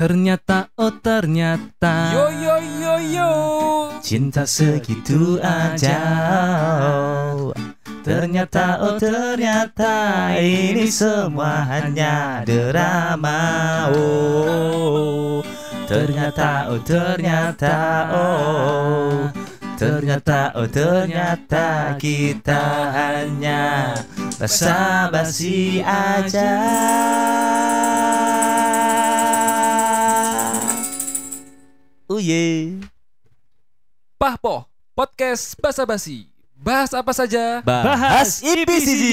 Ternyata, oh ternyata. Yo yo yo yo. Cinta segitu aja. Ternyata, oh ternyata. Ini semua hanya drama. Oh. Ternyata, oh ternyata. Oh. Ternyata, oh ternyata. Kita hanya basa-basi aja Oh yeah. Pahpo podcast basa basi. Bahas apa saja? Bahas IPCG.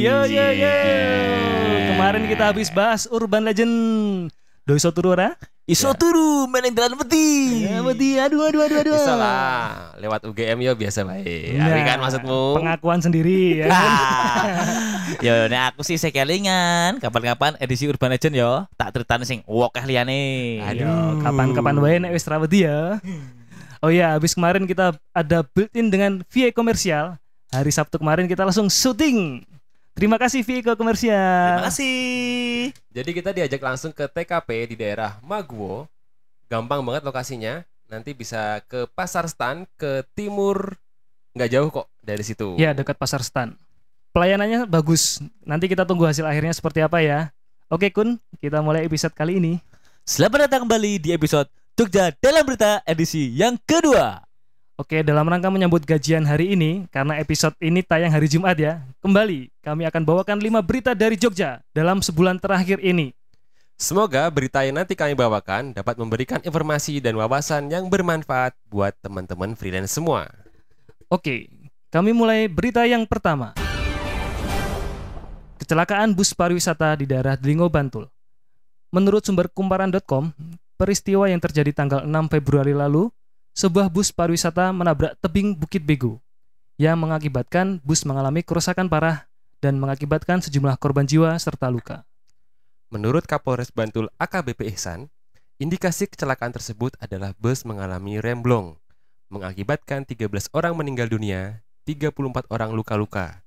Yo yo yo. Kemarin kita habis bahas Urban Legend. Doi soturu ora? Iso turu meneng dalan wedi. Ya wedi aduh aduh aduh aduh. Bisa lah, lewat UGM yo biasa baik. Nah, Ari kan maksudmu? Pengakuan sendiri ya. kan? Yo nek aku sih sekelingan kapan-kapan edisi Urban Legend yo tak ceritani sing wokeh liyane. Aduh, kapan-kapan wae nek wis ra wedi ya. Oh iya, habis kemarin kita ada built-in dengan VA komersial. Hari Sabtu kemarin kita langsung syuting. Terima kasih VA komersial. Terima kasih. Jadi kita diajak langsung ke TKP di daerah Maguwo. Gampang banget lokasinya. Nanti bisa ke Pasar Stan ke timur nggak jauh kok dari situ. Ya, dekat Pasar Stan. Pelayanannya bagus. Nanti kita tunggu hasil akhirnya seperti apa ya. Oke, Kun, kita mulai episode kali ini. Selamat datang kembali di episode Jogja dalam berita edisi yang kedua. Oke, dalam rangka menyambut gajian hari ini, karena episode ini tayang hari Jumat ya, kembali kami akan bawakan 5 berita dari Jogja dalam sebulan terakhir ini. Semoga berita yang nanti kami bawakan dapat memberikan informasi dan wawasan yang bermanfaat buat teman-teman freelance semua. Oke, kami mulai berita yang pertama. Kecelakaan bus pariwisata di daerah Delingo, Bantul. Menurut sumber kumparan.com, peristiwa yang terjadi tanggal 6 Februari lalu, sebuah bus pariwisata menabrak tebing Bukit Bego yang mengakibatkan bus mengalami kerusakan parah dan mengakibatkan sejumlah korban jiwa serta luka. Menurut Kapolres Bantul AKBP Ihsan, indikasi kecelakaan tersebut adalah bus mengalami remblong, mengakibatkan 13 orang meninggal dunia, 34 orang luka-luka.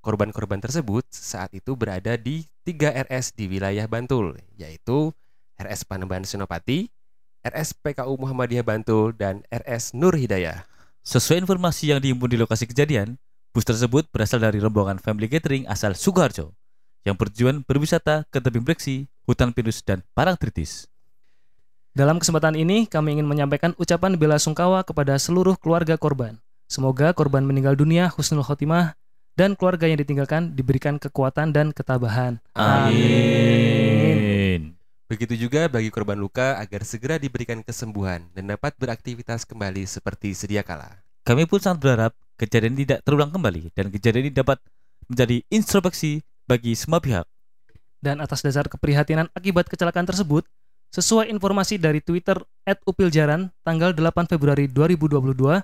Korban-korban tersebut saat itu berada di 3 RS di wilayah Bantul, yaitu RS Panembahan Senopati, RS PKU Muhammadiyah Bantul, dan RS Nur Hidayah. Sesuai informasi yang dihimpun di lokasi kejadian, bus tersebut berasal dari rombongan family catering asal Sukoharjo yang bertujuan berwisata ke tebing breksi, hutan pinus, dan Parangtritis. Dalam kesempatan ini, kami ingin menyampaikan ucapan bela sungkawa kepada seluruh keluarga korban. Semoga korban meninggal dunia husnul khotimah dan keluarga yang ditinggalkan diberikan kekuatan dan ketabahan. Amin. Begitu juga bagi korban luka agar segera diberikan kesembuhan dan dapat beraktivitas kembali seperti sedia kala. Kami pun sangat berharap kejadian ini tidak terulang kembali dan kejadian ini dapat menjadi introspeksi bagi semua pihak. Dan atas dasar keprihatinan akibat kecelakaan tersebut, sesuai informasi dari Twitter @upiljaran tanggal 8 Februari 2022,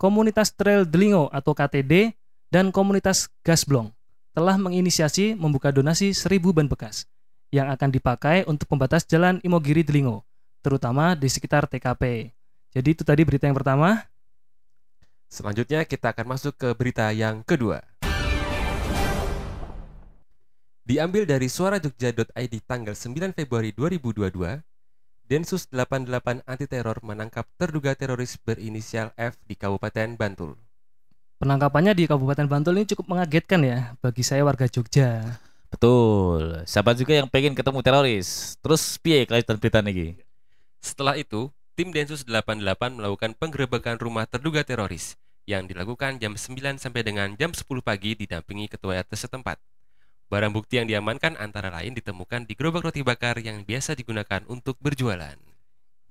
komunitas Trail Delingo atau KTD dan komunitas Gasblong telah menginisiasi membuka donasi 1000 ban bekas yang akan dipakai untuk pembatas jalan Imogiri Delingo, terutama di sekitar TKP. Jadi itu tadi berita yang pertama. Selanjutnya kita akan masuk ke berita yang kedua. Diambil dari suarajogja.id tanggal 9 Februari 2022, Densus 88 Anti Teror menangkap terduga teroris berinisial F di Kabupaten Bantul. Penangkapannya di Kabupaten Bantul ini cukup mengagetkan ya bagi saya warga Jogja. Betul. Siapa juga yang pengen ketemu teroris? Terus piye kelanjutan berita ini? Setelah itu, tim Densus 88 melakukan penggerebekan rumah terduga teroris yang dilakukan jam 9 sampai dengan jam 10 pagi didampingi ketua RT setempat. Barang bukti yang diamankan antara lain ditemukan di gerobak roti bakar yang biasa digunakan untuk berjualan.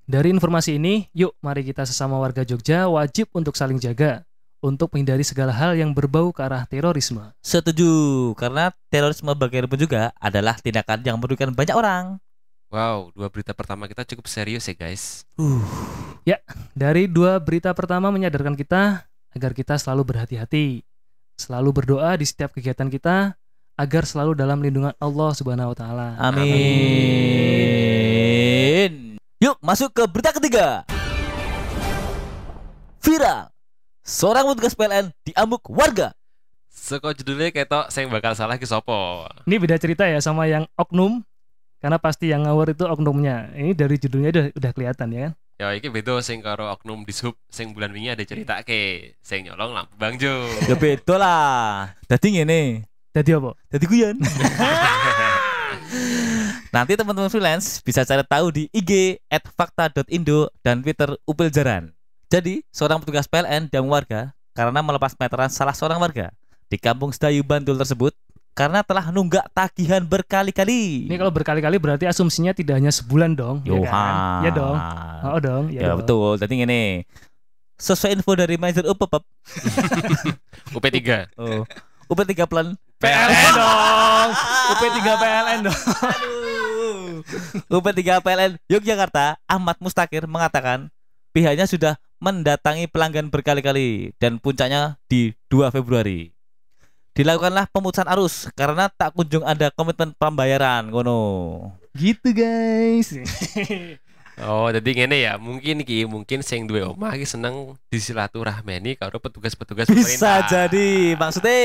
Dari informasi ini, yuk mari kita sesama warga Jogja wajib untuk saling jaga untuk menghindari segala hal yang berbau ke arah terorisme. Setuju, karena terorisme bagaimanapun juga adalah tindakan yang merugikan banyak orang. Wow, dua berita pertama kita cukup serius ya guys. Dari dua berita pertama menyadarkan kita agar kita selalu berhati-hati, selalu berdoa di setiap kegiatan kita agar selalu dalam lindungan Allah Subhanahu wa taala. Amin. Yuk masuk ke berita ketiga. Viral. Seorang petugas PLN diamuk warga. Seko judulnya ketok saya bakal salah ke sopo. Ini beda cerita ya sama yang oknum Karena pasti yang ngawur itu oknumnya. Ini dari judulnya udah, udah kelihatan ya kan. Ya iki beda sing karo oknum di sub sing bulan wingi ada cerita ke sing nyolong lampu Bang Jo. Ya beda lah. Dadi ngene. Jadi apa? Dadi guyon. Nanti teman-teman freelance bisa cari tahu di IG @fakta.indo dan Twitter Upil Jaran. Jadi, seorang petugas PLN dan warga karena melepas meteran salah seorang warga di kampung Sedayu Bantul tersebut karena telah nunggak tagihan berkali-kali. Ini kalau berkali-kali berarti asumsinya tidak hanya sebulan dong. Ya kan? Yohan. Ya dong. Oh dong. Ya, Ya, dong. betul. Jadi gini. Sesuai info dari manajer UPPEP, UP3. oh, UP3 Plan PLN dong. UP3 PLN dong. UP3 PLN Yogyakarta Ahmad Mustakir mengatakan pihaknya sudah mendatangi pelanggan berkali-kali dan puncaknya di 2 Februari. Dilakukanlah pemutusan arus karena tak kunjung ada komitmen pembayaran ngono. Gitu guys. Oh, jadi ngene ya, mungkin ki mungkin sing duwe omah iki seneng disilaturahmeni karo petugas-petugas Bisa pemerintah. jadi maksudnya.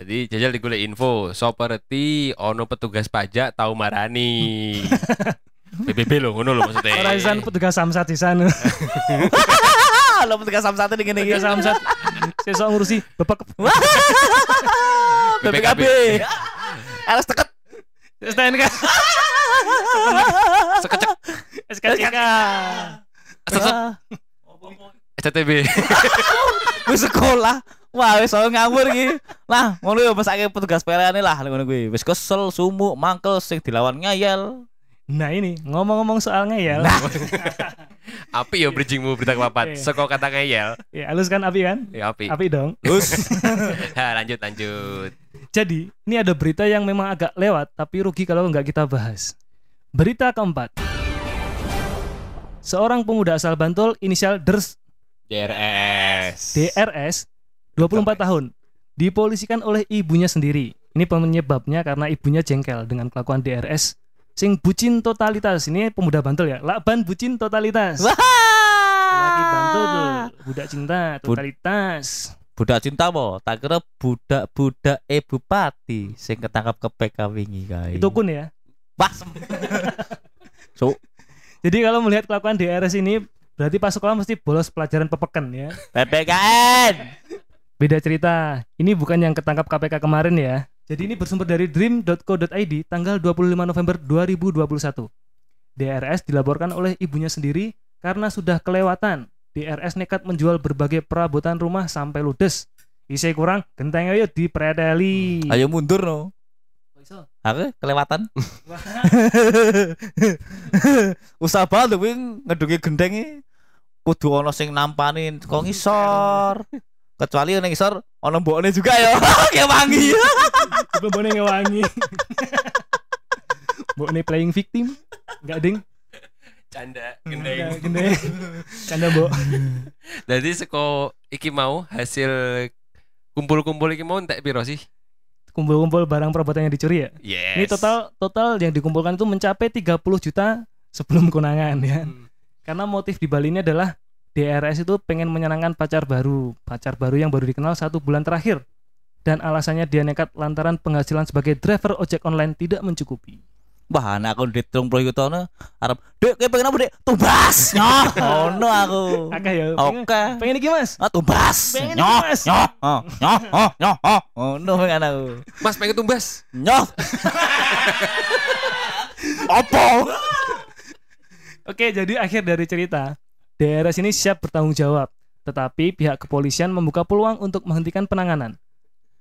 Jadi jajal digolek info, seperti ono petugas pajak tahu marani. PBB lo ngono lo maksudnya. Ora sisan petugas samsat di sana. Lo petugas samsat ini gini Petugas samsat. Sesok ngurusi bapak BPKB. Harus teket. STNK. Sekecek SKCK. STTB. Wis sekolah. Wah, wis soal ngawur iki. Lah, ngono ya mesake petugas PLN lah ngono kuwi. Wis kesel, sumuk, mangkel sing dilawan ngayal. Nah ini ngomong-ngomong soal ngeyel. Api ya bridgingmu berita kepapat. Iya. Seko kata ngeyel. Ya halus kan api kan? Ya api. Api dong. Terus Ha, lanjut lanjut. Jadi, ini ada berita yang memang agak lewat, tapi rugi kalau nggak kita bahas. Berita keempat. Seorang pemuda asal Bantul, inisial DRS, DRS. DRS, 24 tahun, dipolisikan oleh ibunya sendiri. Ini penyebabnya karena ibunya jengkel dengan kelakuan DRS. Sing bucin totalitas. Ini pemuda Bantul ya. Lakban bucin totalitas. wah. Lagi Bantul, budak cinta, totalitas. Budak cinta po, tak kira budak-budak e bupati sing ketangkap ke PK wingi kae. Itu kun ya. pas. so, Jadi kalau melihat kelakuan DRS ini berarti pas sekolah mesti bolos pelajaran pepeken ya. PPKN. Beda cerita. Ini bukan yang ketangkap KPK kemarin ya. Jadi ini bersumber dari dream.co.id tanggal 25 November 2021. DRS dilaporkan oleh ibunya sendiri karena sudah kelewatan. DRS nekat menjual berbagai perabotan rumah sampai ludes. Isi kurang, genteng ayo dipreteli. Ayo mundur no. Aku kelewatan. Usah banget kuwi ngedungi gendeng iki. Kudu ana sing nampanin kok ngisor. Kecuali ning ngisor ana mbokne juga ya. Kayak wangi. Bone ngewangi. Mbok ini playing victim? Enggak ding. Canda, gendeng. Gendeng. Canda, Mbok. Jadi seko iki mau hasil kumpul-kumpul iki mau entek piro sih? Kumpul-kumpul barang perabotan yang dicuri ya. Yes. Ini total total yang dikumpulkan itu mencapai 30 juta sebelum konangan ya. Hmm. Karena motif di Bali ini adalah DRS itu pengen menyenangkan pacar baru, pacar baru yang baru dikenal satu bulan terakhir. Dan alasannya dia nekat lantaran penghasilan sebagai driver ojek online tidak mencukupi. Wah, anak aku di trung puluh no. Arab, dek, kayak pengen apa dek? Tumbas, nyoh. Oh no aku. Akeh ya. Pengen, Oke. pengen iki Mas. Ah, tumbas, Pengen nyoh, iki, Mas. nyoh, oh, nyoh, oh, nyoh, oh. Oh no, pengen aku. Mas pengen tumbas. Nyoh. Opo? Oke, jadi akhir dari cerita. DRS ini siap bertanggung jawab, tetapi pihak kepolisian membuka peluang untuk menghentikan penanganan.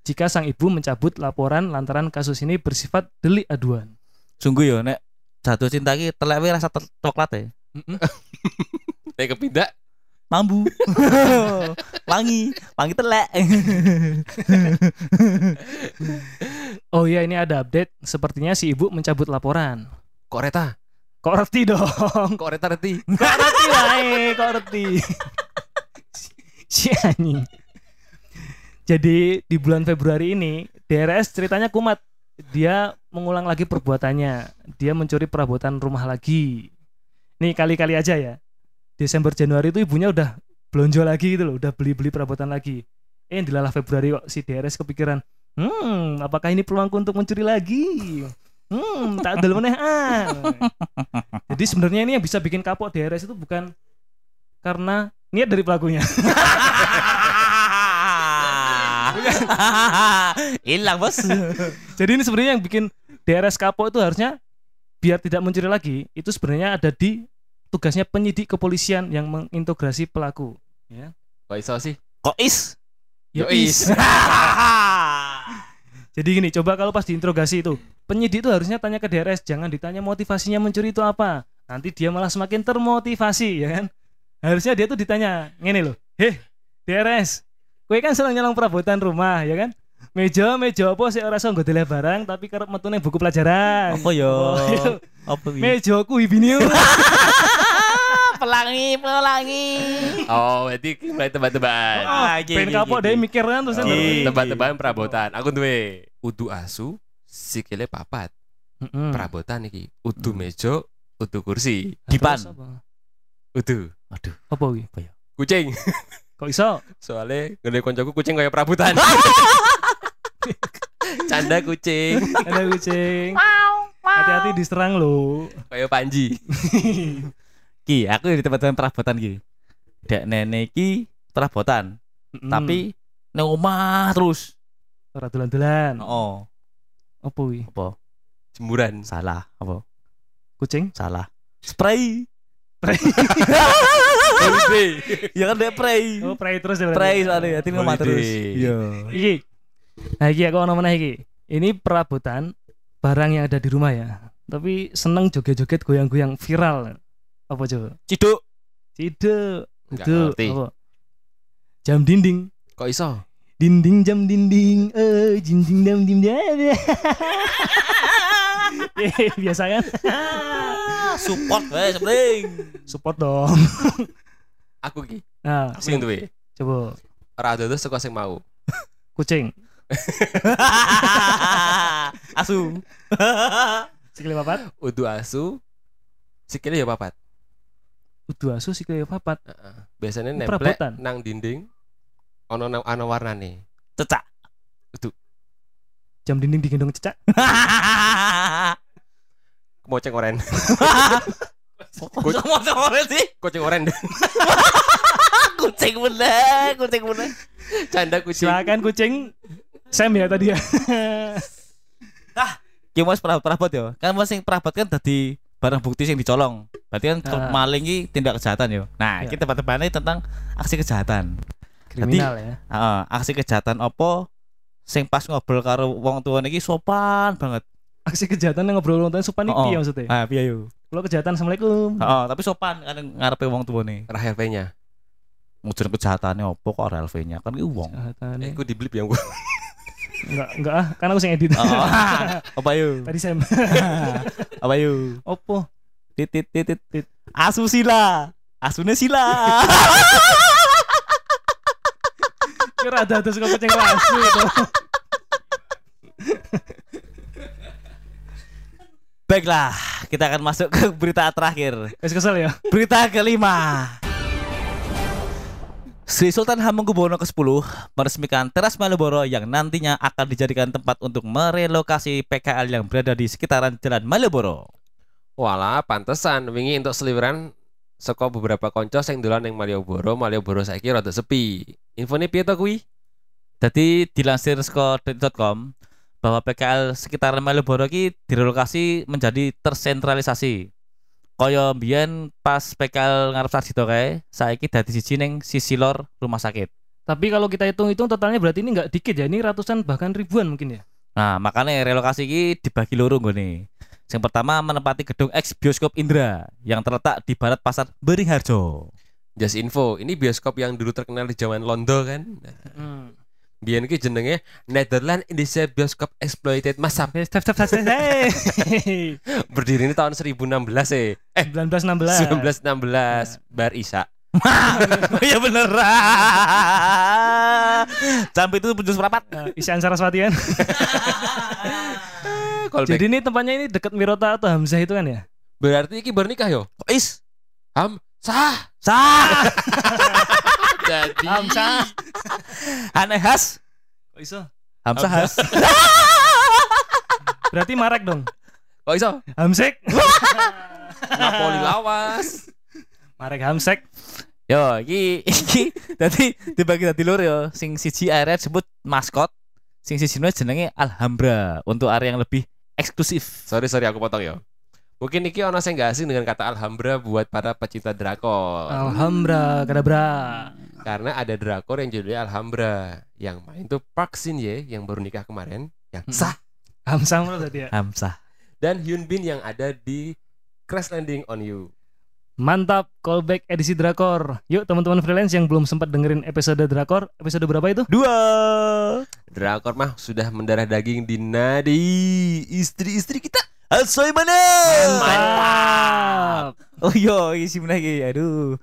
Jika sang ibu mencabut laporan lantaran kasus ini bersifat delik aduan. Sungguh ya nek jatuh cinta ki telek wae rasa coklat ya. Nek kepindah Mambu. wangi, wangi telek. Oh iya, ini ada update. Sepertinya si ibu mencabut laporan. kok reta? Kok reti dong? Kok reta reti? Kok reti wae, kok reti. si anjing. Jadi di bulan Februari ini DRS ceritanya kumat. Dia mengulang lagi perbuatannya. Dia mencuri perabotan rumah lagi. Nih kali-kali aja ya. Desember Januari itu ibunya udah belonjo lagi gitu loh, udah beli-beli perabotan lagi. Eh dilalah Februari kok si DRS kepikiran, hmm apakah ini peluangku untuk mencuri lagi? Hmm, tak adil meneh ah. Jadi sebenarnya ini yang bisa bikin kapok DRS itu bukan karena niat dari pelakunya. Hilang bos. Jadi ini sebenarnya yang bikin DRS kapok itu harusnya biar tidak mencuri lagi, itu sebenarnya ada di tugasnya penyidik kepolisian yang mengintegrasi pelaku. Ya. Kok iso sih? Kok is? Ya Yois. is. Jadi gini, coba kalau pas diinterogasi itu, penyidik itu harusnya tanya ke DRS, jangan ditanya motivasinya mencuri itu apa. Nanti dia malah semakin termotivasi, ya kan? Harusnya dia tuh ditanya, ngene loh, heh, DRS, kue kan seneng nyolong perabotan rumah, ya kan? Meja, meja apa sih ora iso nggo deleh barang tapi kerep metu ning buku pelajaran. Apa yo? Oh, iya. Apa wi? Meja ku ibine. Pelangi, pelangi. Oh, berarti mulai tebak-tebakan. Oh, Ah, iki, ben iki, kapok deh mikir kan terus Iki. tebak-tebakan perabotan. Aku duwe udu asu, sikile papat. Heeh. Perabotan iki. Udu meja, udu kursi, Dipan. Udu Aduh. Apa wi? kucing. Kok iso? Soalnya gede koncoku kucing kayak perabotan. Canda kucing Ada kucing. Hati-hati diserang lo. kayak Panji. Ki, aku di tempat-tempat perabotan ki. Dek nenek ki perabotan, Mm. tapi nang omah terus. ora dolan-dolan. Oh, Apa wi? apa? Jemuran. Salah, apa? Kucing? Salah. Spray. Holiday. Ya kan dek spray. Oh, pray terus ya. berarti. Spray soalnya, hati omah Holiday. terus. Iya. Iki. Nah, iki aku ono meneh iki. Ini perabotan barang yang ada di rumah ya. Tapi seneng joget-joget goyang-goyang viral. Apa coba? Ciduk. Nggak Itu apa? Jam dinding. Kok iso? Dinding jam dinding, eh dinding dam dim. Eh, biasa kan? Support wes, spring. Support dong. Aku ki. Nah, Sing duwe. coba Ora ada saka sing mau. kucing. Asu. Sikile papat. Udu asu, sikile ya papat. Udu asu sikile papat. Heeh. Biasanya perabotan. nang dinding ono ana warnane. Cecak. Jam dinding digendong cecak. Kemoceng oren. Mau sama sih? Kucing oren. Kucing bener, kucing bener. Canda kucing. Silakan kucing. Sam ya tadi ya. Ki mas perabot perabot ya. Kan mas sing perabot kan tadi barang bukti sing dicolong. Berarti kan Ah. maling ki tindak kejahatan yo. Nah, Ya. kita tebak-tebakannya tentang aksi kejahatan. Kriminal ya. Heeh, aksi kejahatan apa sing pas ngobrol karo wong tuane iki sopan banget. Aksi kejahatan yang ngobrol nonton supan Oh, iki oh. maksudnya. Ah, piye yo? Kalau kejahatan assalamualaikum. Heeh, tapi sopan kan ngarepe wong tuane. Rahel nya Mujur kejahatannya apa kok ora LV-nya kan iki wong. Eh, aku di blip ya gua. Enggak, enggak ah, kan aku sing edit. Oh, apa yo? Tadi Sam. Apa yo? Opo? Titit titit tit. Asusila. Asune sila. Kira ada terus kok kucing rasu itu. Baiklah, kita akan masuk ke berita terakhir. Wes kesel ya. Berita kelima. Sri Sultan Hamengkubuwono ke-10 meresmikan teras Malioboro yang nantinya akan dijadikan tempat untuk merelokasi PKL yang berada di sekitaran Jalan Malioboro. Walah, pantesan wingi untuk seliweran saka beberapa konco sing dolan ning Malioboro, Malioboro saiki rada sepi. Infone piye to kuwi? Jadi dilansir saka detik.com bahwa PKL sekitaran Malioboro ki direlokasi menjadi tersentralisasi. Kaya mbiyen pas PKL ngarep Sarjito kae, saiki dadi siji ning sisi lor rumah sakit. Tapi kalau kita hitung-hitung totalnya berarti ini enggak dikit ya. Ini ratusan bahkan ribuan mungkin ya. Nah, makanya relokasi ini dibagi loro nih. Yang pertama menempati gedung ex bioskop Indra yang terletak di barat pasar Beringharjo. Just info, ini bioskop yang dulu terkenal di zaman Londo kan. Hmm. Biyen ki jenenge Netherlands Indonesia Bioskop Exploited. Hey. Berdiri ini tahun 1016 eh. Eh, 1916. 1916 Bar Isa. ya bener. Sampai itu penjus perapat. Nah, Isian Saraswati kan. Callback. Jadi ini tempatnya ini dekat Mirota atau Hamzah itu kan ya? berarti iki bernikah yo. Is? Ham sah. Sah. Jadi Hamzah. Aneh khas. Kok iso? Hamzah khas. Berarti marek dong. Kok iso? Hamsek. Napoli lawas. Marek Hamsek. Yo, iki iki dadi dibagi dadi loro yo. Sing siji area disebut maskot, sing siji jenenge Alhambra untuk area yang lebih eksklusif. Sorry sorry aku potong ya. Mungkin iki ono sing gak asing dengan kata Alhambra buat para pecinta drakor. Alhambra, kadabra. Karena ada drakor yang judulnya Alhambra. Yang main tuh Park Shin Ye yang baru nikah kemarin, yang Mm-mm. sah. Hamsam lo tadi ya. Hamzah. Dan Hyun Bin yang ada di Crash Landing on You. Mantap, callback edisi Drakor. Yuk teman-teman freelance yang belum sempat dengerin episode Drakor, episode berapa itu? Dua. Drakor mah sudah mendarah daging di nadi istri-istri kita. Asoy mana? Mantap. Oh yo, isi lagi. Aduh.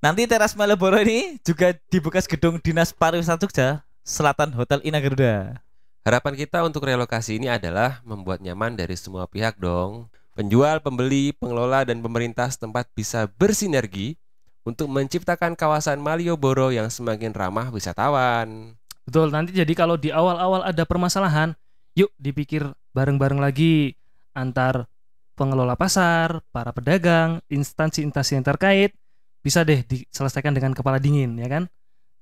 Nanti teras Malioboro ini juga di bekas gedung Dinas Pariwisata Jogja, Selatan Hotel Ina Garuda. Harapan kita untuk relokasi ini adalah membuat nyaman dari semua pihak dong. Penjual, pembeli, pengelola, dan pemerintah setempat bisa bersinergi untuk menciptakan kawasan Malioboro yang semakin ramah wisatawan. Betul, nanti jadi kalau di awal-awal ada permasalahan, yuk dipikir bareng-bareng lagi antar pengelola pasar, para pedagang, instansi-instansi yang terkait, bisa deh diselesaikan dengan kepala dingin, ya kan?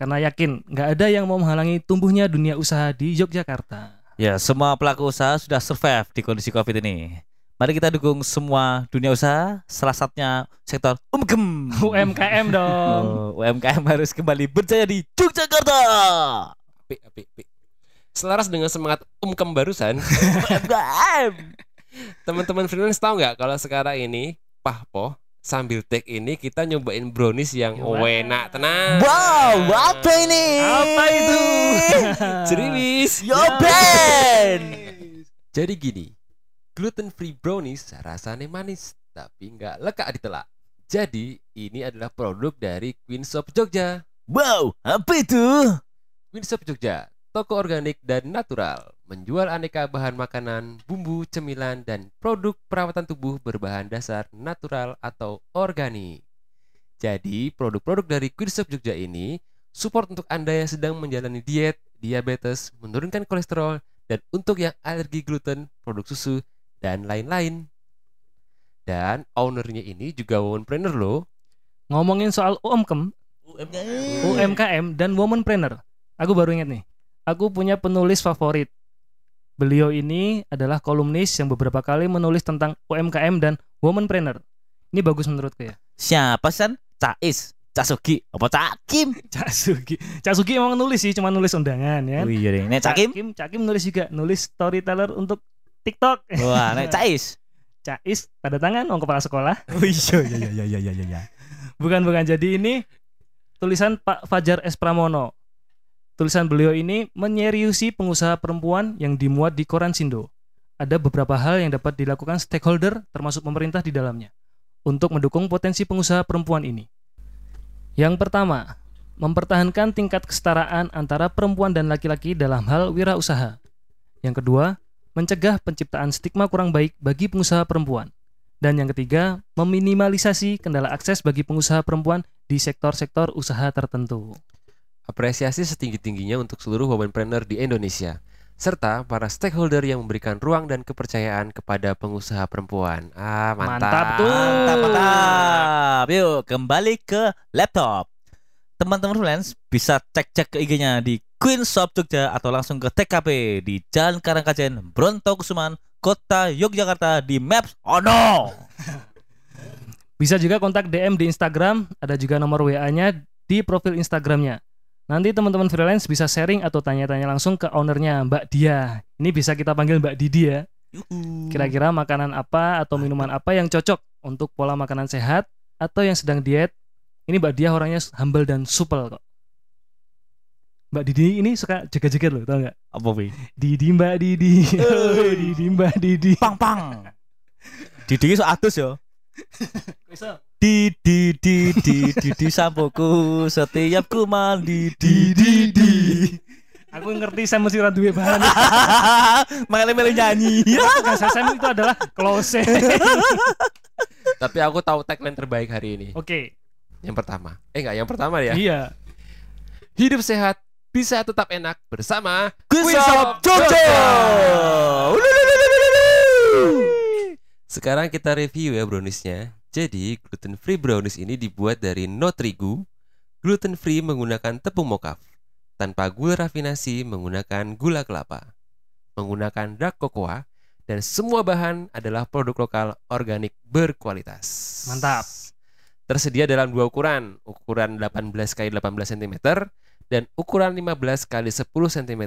Karena yakin nggak ada yang mau menghalangi tumbuhnya dunia usaha di Yogyakarta. Ya, semua pelaku usaha sudah survive di kondisi Covid ini. Mari kita dukung semua dunia usaha, salah satunya sektor umkm. UMKM dong. Oh, UMKM harus kembali berjaya di Yogyakarta. Api, api, api. Selaras dengan semangat umkem barusan, UMKM. teman-teman freelance tahu nggak kalau sekarang ini Pahpo sambil take ini kita nyobain brownies yang Wah. enak tenang. Wow, apa ini? Apa itu? Ceriwis. Yo Ben. Jadi gini, gluten free brownies rasanya manis tapi nggak lekak ditelak. Jadi ini adalah produk dari Queen Shop Jogja. Wow, apa itu? Queen Shop Jogja, toko organik dan natural, menjual aneka bahan makanan, bumbu, cemilan, dan produk perawatan tubuh berbahan dasar natural atau organik. Jadi, produk-produk dari Queen Shop Jogja ini support untuk Anda yang sedang menjalani diet, diabetes, menurunkan kolesterol, dan untuk yang alergi gluten, produk susu, dan lain-lain. Dan ownernya ini juga womanpreneur loh. Ngomongin soal UMKM, UMKM. UMKM dan womanpreneur. Aku baru ingat nih. Aku punya penulis favorit. Beliau ini adalah kolumnis yang beberapa kali menulis tentang UMKM dan womanpreneur. Ini bagus menurutku ya. Siapa san? Cais, Casugi, apa Cakim? Cak Sugi. Cak Sugi emang nulis sih, cuma nulis undangan ya. Oh iya deh. Nek Cakim? Cakim, Cakim nulis juga, nulis storyteller untuk TikTok. Wah, nek Cais. Cais tanda tangan orang kepala sekolah. Oh iya iya iya iya iya iya. Bukan bukan. Jadi ini tulisan Pak Fajar S Pramono. Tulisan beliau ini menyeriusi pengusaha perempuan yang dimuat di koran Sindo. Ada beberapa hal yang dapat dilakukan stakeholder termasuk pemerintah di dalamnya untuk mendukung potensi pengusaha perempuan ini. Yang pertama, mempertahankan tingkat kesetaraan antara perempuan dan laki-laki dalam hal wirausaha. Yang kedua, mencegah penciptaan stigma kurang baik bagi pengusaha perempuan. Dan yang ketiga, meminimalisasi kendala akses bagi pengusaha perempuan di sektor-sektor usaha tertentu. Apresiasi setinggi-tingginya untuk seluruh womanpreneur di Indonesia serta para stakeholder yang memberikan ruang dan kepercayaan kepada pengusaha perempuan. Ah, mantap. Mantap tuh. Mantap, mantap. Yuk, kembali ke laptop. Teman-teman freelance bisa cek-cek ke IG-nya di Queen Shop Jogja atau langsung ke TKP di Jalan Karangkajen, Brontokusuman, Kota Yogyakarta di Maps Ono. Bisa juga kontak DM di Instagram, ada juga nomor WA-nya di profil Instagramnya. Nanti teman-teman freelance bisa sharing atau tanya-tanya langsung ke ownernya, Mbak Dia. Ini bisa kita panggil Mbak Didi ya. Kira-kira makanan apa atau minuman apa yang cocok untuk pola makanan sehat atau yang sedang diet. Ini Mbak Dia orangnya humble dan supel kok. Mbak Didi ini suka jaga-jaga loh, tau nggak? Apa wi? Didi Mbak Didi, oh, Didi Mbak Didi. Pang pang. Didi so atus yo. Bisa. Di di di di di di sampoku setiap ku mandi di di di. Aku ngerti saya mesti ora duwe bahan. Makanya melu nyanyi. Tugas SM itu adalah close. Tapi aku tahu tagline terbaik hari ini. Oke. Yang pertama. Eh enggak, yang pertama ya. Iya. Hidup sehat bisa tetap enak bersama Shop Jogja. Sekarang kita review ya browniesnya. Jadi, gluten free brownies ini dibuat dari no terigu, gluten free menggunakan tepung mokaf, tanpa gula rafinasi menggunakan gula kelapa, menggunakan dark cocoa, dan semua bahan adalah produk lokal organik berkualitas. Mantap. Tersedia dalam dua ukuran, ukuran 18 x 18 cm dan ukuran 15 x 10 cm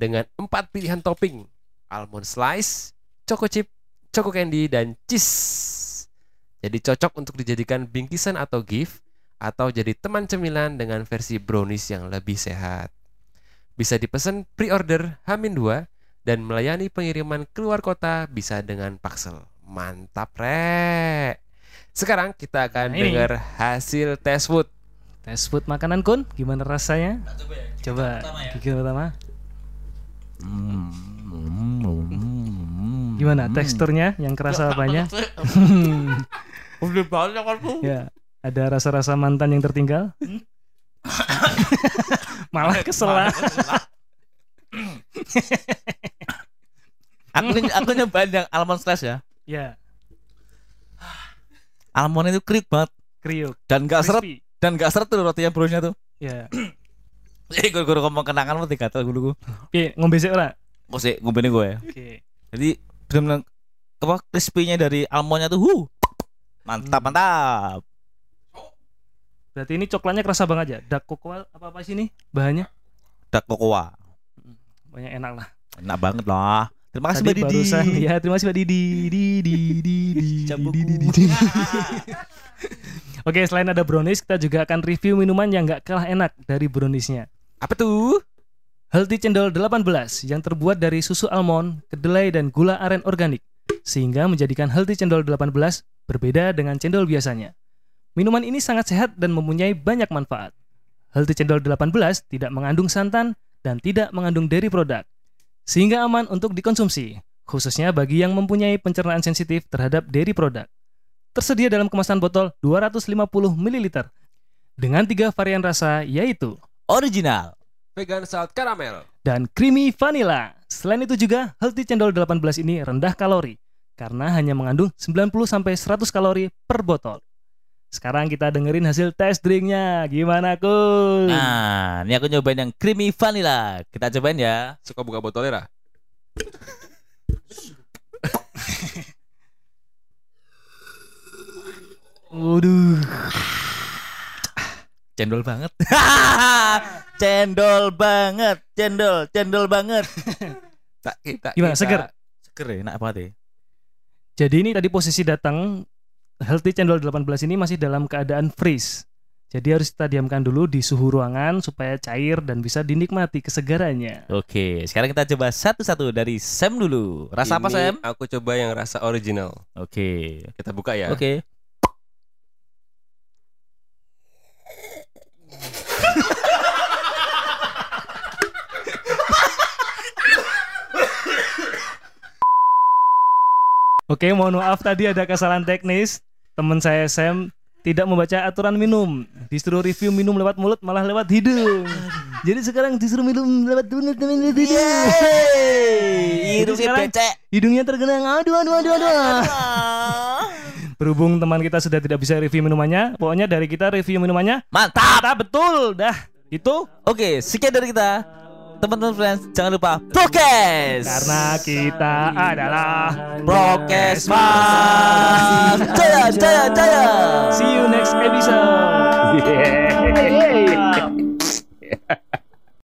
dengan empat pilihan topping, almond slice, choco chip, choco candy, dan cheese. Jadi cocok untuk dijadikan bingkisan atau gift atau jadi teman cemilan dengan versi brownies yang lebih sehat. Bisa dipesan pre-order Hamin 2 dan melayani pengiriman keluar kota bisa dengan Paxel. Mantap, Re. Sekarang kita akan Nah, dengar hasil tes food. Tes food makanan kun, gimana rasanya? Coba gigi pertama. Gimana teksturnya yang kerasa apanya? Udah banyak aku. ya, ada rasa-rasa mantan yang tertinggal? Malah kesel. Aku aku nyobain yang almond slice ya. Ya, Almond itu kriuk banget kriuk. dan gak seret dan gak seret tuh rotinya browniesnya tuh. Ya. Jadi gue gue ngomong kenangan mesti gatel dulu gue. Oke, ngombe sih ora? Kok sih ngomongin gue ya. Oke. Jadi benar-benar apa crispy-nya dari almondnya tuh huh. Mantap, Hmm. mantap. Berarti ini coklatnya kerasa banget ya. Dark cocoa apa apa sih ini bahannya? Dark cocoa. Banyak enak lah. Enak banget lah. Terima kasih Tadi Mbak Didi. barusan ya terima kasih Mbak Didi. Di di di di Jambuku. di di di. Oke, selain ada brownies, kita juga akan review minuman yang nggak kalah enak dari browniesnya. Apa tuh? Healthy Cendol 18 yang terbuat dari susu almond, kedelai, dan gula aren organik, sehingga menjadikan Healthy Cendol 18 berbeda dengan cendol biasanya. Minuman ini sangat sehat dan mempunyai banyak manfaat. Healthy Cendol 18 tidak mengandung santan dan tidak mengandung dairy produk, sehingga aman untuk dikonsumsi, khususnya bagi yang mempunyai pencernaan sensitif terhadap dairy produk. Tersedia dalam kemasan botol 250 ml dengan tiga varian rasa yaitu Original. Vegan salt caramel. dan creamy vanilla. Selain itu juga Healthy Cendol 18 ini rendah kalori karena hanya mengandung 90 sampai 100 kalori per botol. Sekarang kita dengerin hasil tes drinknya. Gimana, Kun? Nah, ini aku nyobain yang creamy vanilla. Kita cobain ya. Suka buka botolnya, Ra? Waduh. Cendol banget. cendol banget. Cendol, cendol banget. Tak kita. Gimana, kita- seger? Seger ya, enak banget ya. Jadi ini tadi posisi datang Healthy Cendol 18 ini masih dalam keadaan freeze. Jadi harus kita diamkan dulu di suhu ruangan supaya cair dan bisa dinikmati kesegarannya. Oke, sekarang kita coba satu-satu dari Sam dulu. Rasa apa Ini Sam? Aku coba yang rasa original. Oke. Kita buka ya. Oke. Oke, mohon maaf tadi ada kesalahan teknis. Teman saya Sam tidak membaca aturan minum. Disuruh review minum lewat mulut malah lewat hidung. Jadi sekarang disuruh minum lewat mulut lewat hidung. Yeay, hidungnya sekarang becek. hidungnya tergenang. Aduh, aduh, aduh, aduh. Ah. Berhubung teman kita sudah tidak bisa review minumannya, pokoknya dari kita review minumannya. Mantap. Mantap betul, dah. Itu Oke, sekian dari kita. Teman-teman friends, jangan lupa prokes. karena kita adalah prokes mas. Jaya, jaya, jaya. See you next episode. Yeay.